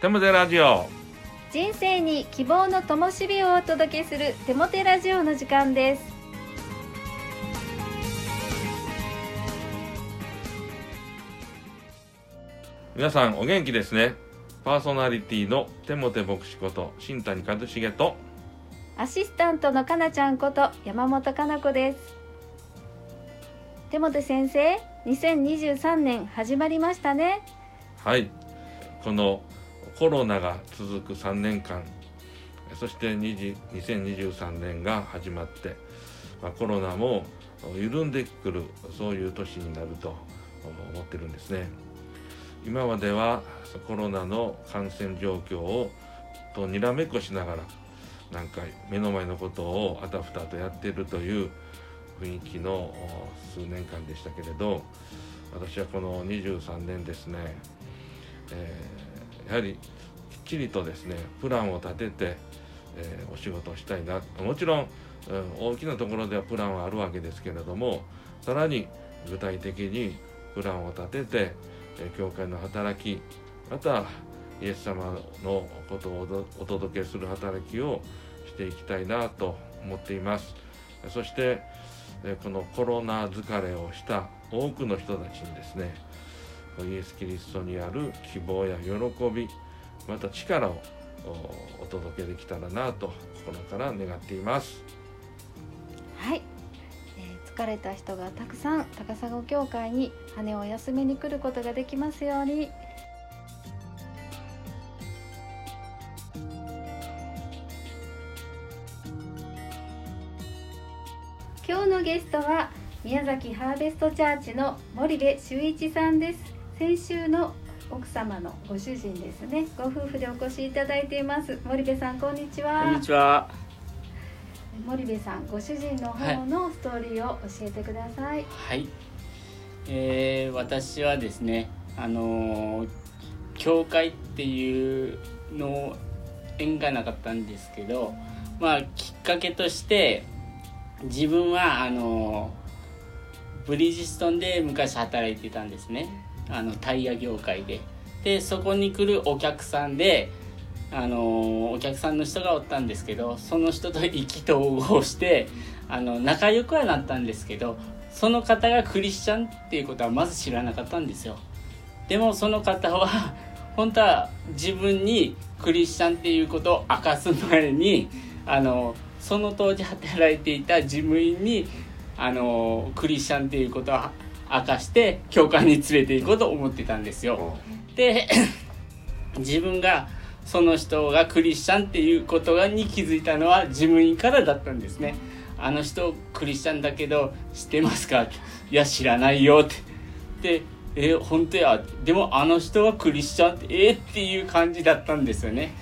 テモテラジオ。人生に希望の灯火をお届けするテモテラジオの時間です。皆さんお元気ですね。パーソナリティのテモテ牧師こと新谷和重と。アシスタントのかなちゃんこと山本かな子です。テモテ先生2023年始まりましたね。はい。このコロナが続く3年間そして2023年が始まって、まあ、コロナも緩んでくるそういう年になると思ってるんですね。今まではコロナの感染状況をとにらめっこしながらなんか目の前のことをあたふたとやっているという雰囲気の数年間でしたけれど私はこの23年ですね、えー、やはりきっちりとですねプランを立てて、えー、お仕事をしたいな。もちろん、うん、大きなところではプランはあるわけですけれどもさらに具体的にプランを立てて、えー、教会の働きまたイエス様のことをお届けする働きをしていきたいなと思っています。そしてこのコロナ疲れをした多くの人たちにですねイエス・キリストにある希望や喜びまた力をお届けできたらなと心から願っています。はい、えー、疲れた人がたくさん高砂教会に羽を休めに来ることができますように。今日のゲストは宮崎ハーベストチャーチの森部修一さんです。先週の奥様のご主人ですね。ご夫婦でお越しいただいています。森部さんこんにちは。こんにちは。森部さんご主人の方のストーリーを教えてください。はい、えー、私はですねあのー、教会っていうの縁がなかったんですけどまあきっかけとして自分はあのブリヂストンで昔働いてたんですねあのタイヤ業界で。でそこに来るお客さんであのお客さんの人がおったんですけどその人と意気投合してあの仲良くはなったんですけどその方がクリスチャンっていうことはまず知らなかったんですよ。でもその方は本当は自分にクリスチャンっていうことを明かす前にあのその当時働いていた事務員にあのクリスチャンっていうことを明かして教会に連れて行こうと思ってたんですよ。で 自分がその人がクリスチャンっていうことに気づいたのは事務員からだったんですね。あの人クリスチャンだけど知ってますか？いや知らないよって。でえ本当や？でもあの人はクリスチャンってえ？ー、っていう感じだったんですよね。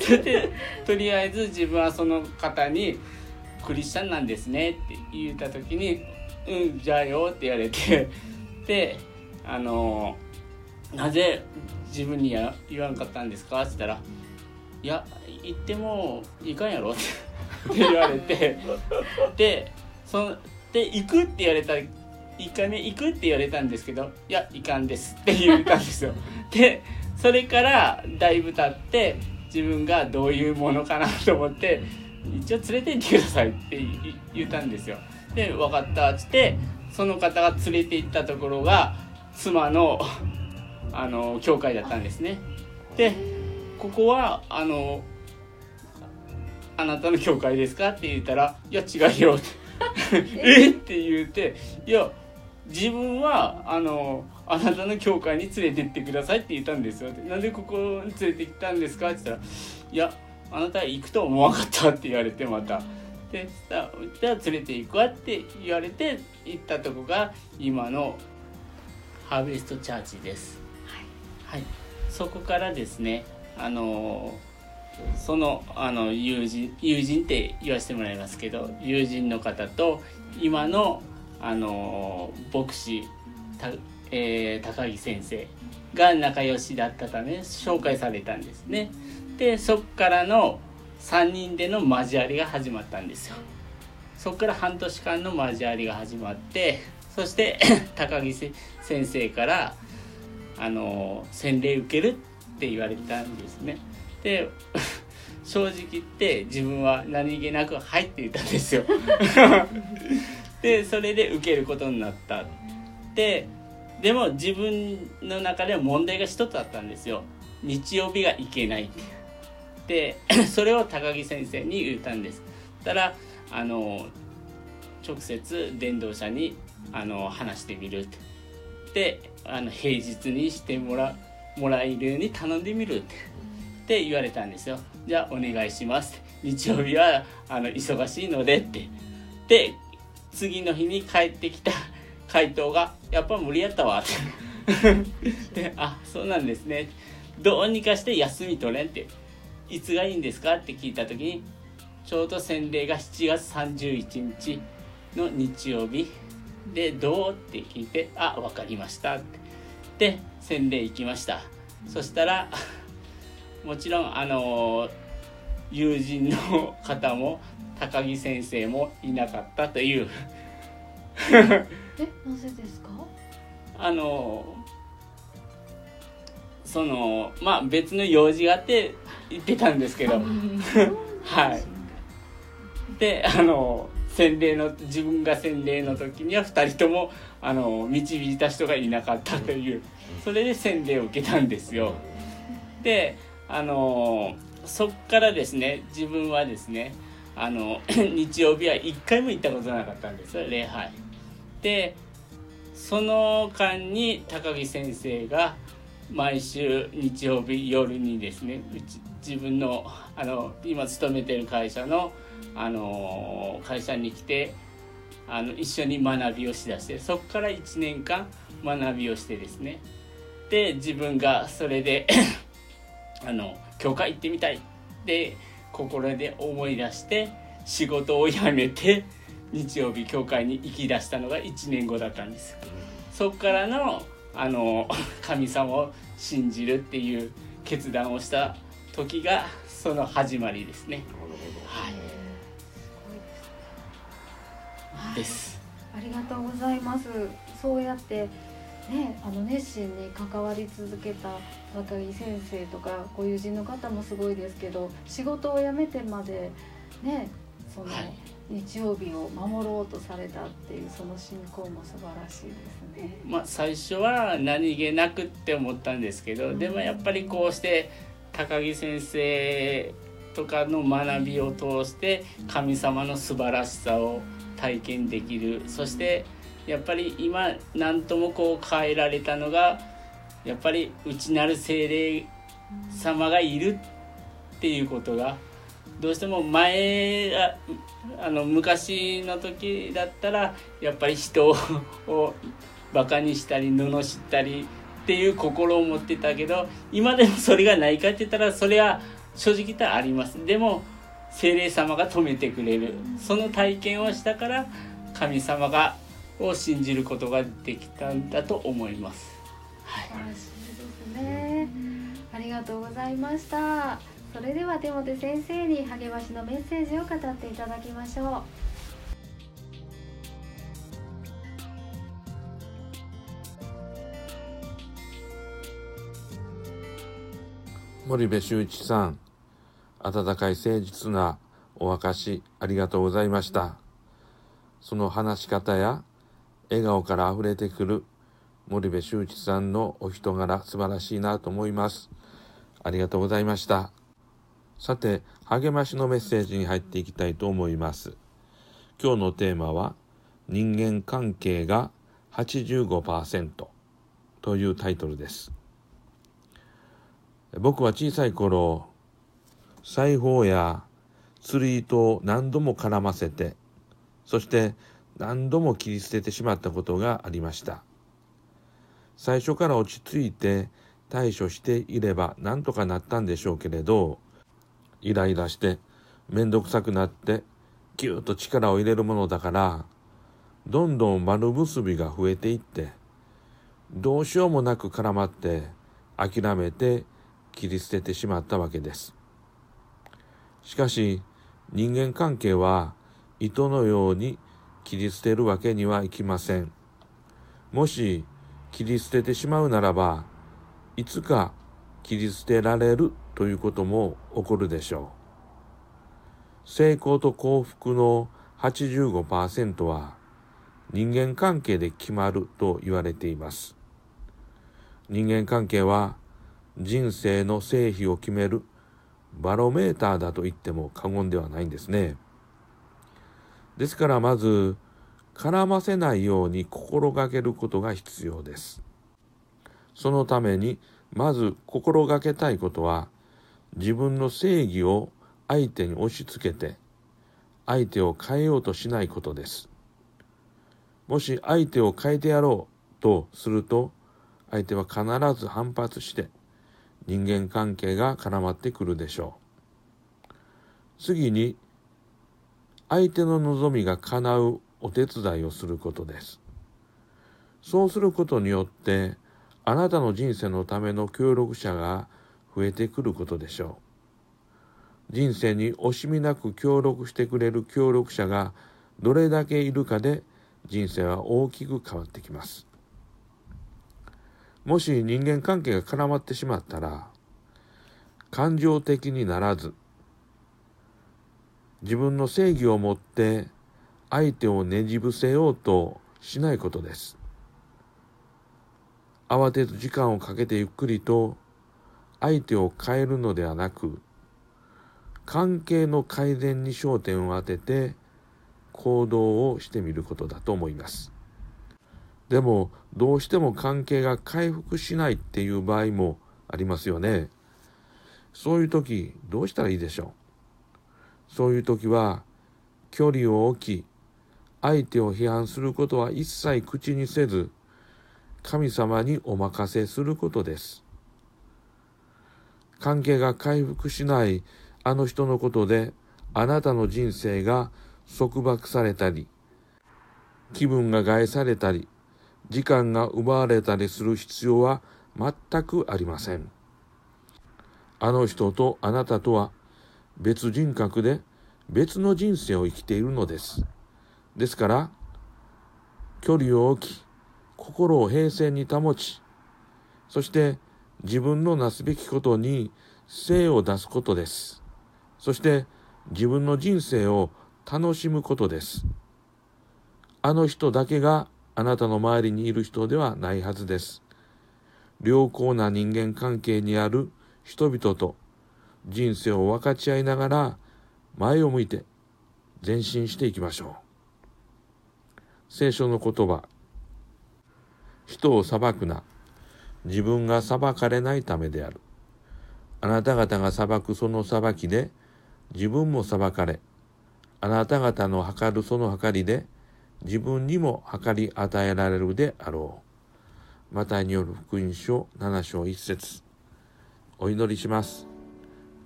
そ れでとりあえず自分はその方に「クリスチャンなんですね」って言った時に「うんじゃあよ」って言われてであの「なぜ自分にや言わんかったんですか?」って言ったら「いや言ってもいかんやろ」って言われてでそので行くって言われた1回目行くって言われたんですけど「いやいかんです」って言ったんですよ。でそれからだいぶ経って自分がどういうものかなと思って一応連れて行ってくださいって言ったんですよ。で分かったっつってその方が連れて行ったところが妻の あの教会だったんですね。でここはあのあなたの教会ですか?」って言ったら「いや違うよ」っ てえ？って言うて「いや自分はあのあなたの教会に連れてってくださいって言ったんですよなんでここに連れてきたんですかって言ったらいやあなたは行くと思わなかったって言われてまたでじゃあ連れて行くわって言われて行ったとこが今のハーベストチャーチです、はい、はい、そこからですねあのそのあの友人友人って言わせてもらいますけど友人の方と今のあの牧師た、えー、高木先生が仲良しだったため紹介されたんですね。でそっからの3人での交わりが始まったんですよ。そっから半年間の交わりが始まってそして 高木先生からあの洗礼受けるって言われたんですね。で 正直言って自分は何気なく「はい」って言ったんですよ。でそれで受けることになったででも自分の中では問題が一つあったんですよ日曜日が行けないで それを高木先生に言ったんです。たらあの直接伝道者にあの話してみるって。であの平日にしてもらもらえるように頼んでみるって。って言われたんですよ。じゃあお願いします日曜日はあの忙しいのでって。で次の日に帰ってきた 回答が「やっぱ無理やったわ」って。で「あそうなんですね」どうにかして休み取れんって「いつがいいんですか?」って聞いた時にちょうど洗礼が7月31日の日曜日。で「どう?」って聞いて「あ分かりました」ってで洗礼行きました。そしたら もちろんあの友人の方も高木先生もいなかったという。えなぜですか？あのそのまあ別の用事があって行ってたんですけど。はい。であの洗礼の自分が洗礼の時には2人ともあの導いた人がいなかったという。それで洗礼を受けたんですよ。であのそっからですね自分はですねあの 日曜日は1回も行ったことなかったんです。礼拝。でその間に高木先生が毎週日曜日夜にですねうち自分のあの今勤めてる会社のあの会社に来てあの一緒に学びをしだしてそこから1年間学びをしてですねで自分がそれで あの教会行ってみたいって心で思い出して仕事を辞めて日曜日教会に行き出したのが1年後だったんです。そこからのあの 神様を信じるっていう決断をした時がその始まりですね。はい。ですありがとうございます。そうやってねあの熱心に関わり続けた高木先生とかご友人の方もすごいですけど仕事を辞めてまでねその、はい日曜日を守ろうとされたっていうその信仰も素晴らしいですね。まあ最初は何気なくって思ったんですけどでもやっぱりこうして高木先生とかの学びを通して神様の素晴らしさを体験できるそしてやっぱり今何ともこう変えられたのがやっぱり内なる精霊様がいるっていうことがどうしても前ああの昔の時だったらやっぱり人をバカにしたり罵ったりっていう心を持ってたけど今でもそれがないかって言ったらそれは正直言ったらありますでも精霊様が止めてくれるその体験をしたから神様がを信じることができたんだと思います。はい素晴らしいですね。ありがとうございました。それではデモテ先生に励ましのメッセージを語っていただきましょう森部修一さん、温かい誠実なお証しありがとうございました。その話し方や笑顔から溢れてくる森部修一さんのお人柄素晴らしいなと思います。ありがとうございました。さて、励ましのメッセージに入っていきたいと思います。今日のテーマは人間関係が85%というタイトルです。僕は小さい頃裁縫や釣り糸を何度も絡ませてそして何度も切り捨ててしまったことがありました最初から落ち着いて対処していれば何とかなったんでしょうけれどイライラして面倒くさくなってぎゅっと力を入れるものだからどんどん丸結びが増えていってどうしようもなく絡まって諦めて切り捨ててしまったわけです。しかし人間関係は糸のように切り捨てるわけにはいきません。もし切り捨ててしまうならばいつか切り捨てられるということも起こるでしょう。成功と幸福の85%は人間関係で決まると言われています。人間関係は人生の成否を決めるバロメーターだと言っても過言ではないんですね。ですからまず絡ませないように心がけることが必要です。そのためにまず心がけたいことは自分の正義を相手に押し付けて相手を変えようとしないことです。もし相手を変えてやろうとすると相手は必ず反発して人間関係が絡まってくるでしょう。次に相手の望みが叶うお手伝いをすることです。そうすることによってあなたの人生のための協力者が増えてくることでしょう。人生に惜しみなく協力してくれる協力者がどれだけいるかで人生は大きく変わってきます。もし人間関係が絡まってしまったら感情的にならず自分の正義を持って相手をねじ伏せようとしないことです。慌てず時間をかけてゆっくりと相手を変えるのではなく関係の改善に焦点を当てて行動をしてみることだと思います。でもどうしても関係が回復しないっていう場合もありますよね。そういう時どうしたらいいでしょう？そういう時は距離を置き相手を批判することは一切口にせず神様にお任せすることです。関係が回復しないあの人のことであなたの人生が束縛されたり、気分が害されたり、時間が奪われたりする必要は全くありません。あの人とあなたとは別人格で別の人生を生きているのです。ですから、距離を置き、心を平静に保ち、そして自分のなすべきことに精を出すことです。そして自分の人生を楽しむことです。あの人だけがあなたの周りにいる人ではないはずです。良好な人間関係にある人々と人生を分かち合いながら前を向いて前進していきましょう。聖書の言葉人を裁くな。自分が裁かれないためである。あなた方が裁くその裁きで、自分も裁かれ、あなた方の測るその測りで、自分にも測り与えられるであろう。マタイによる福音書7章1節お祈りします。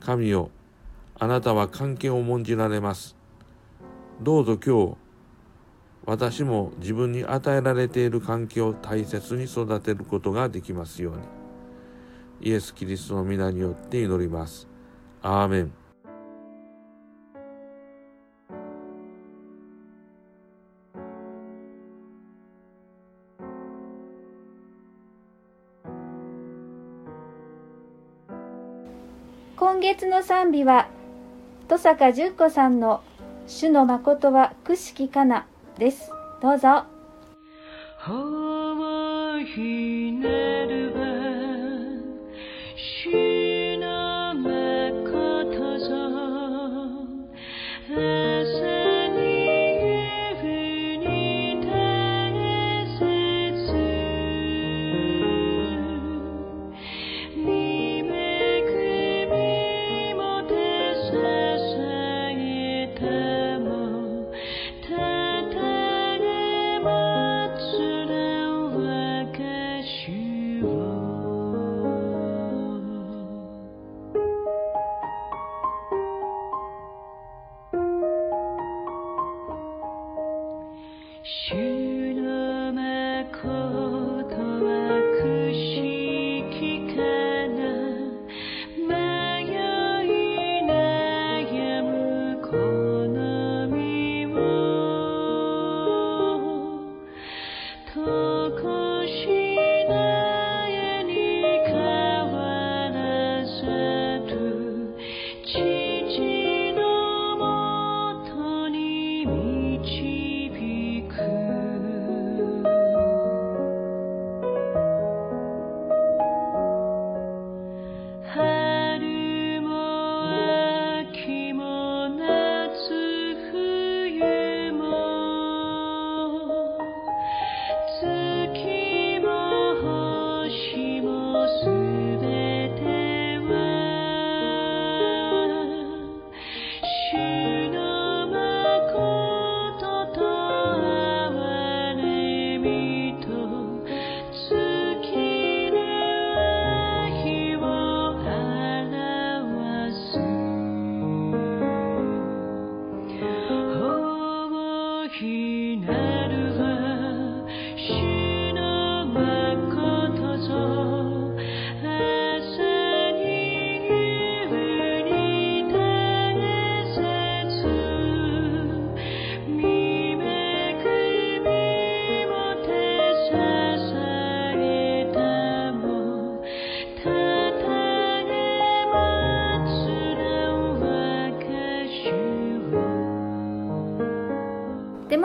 神よ、あなたは関係を重んじられます。どうぞ今日、私も自分に与えられている環境を大切に育てることができますように。イエス・キリストの皆によって祈ります。アーメン。今月の賛美は、戸坂純子さんの主の誠はくしきかなです。どうぞ。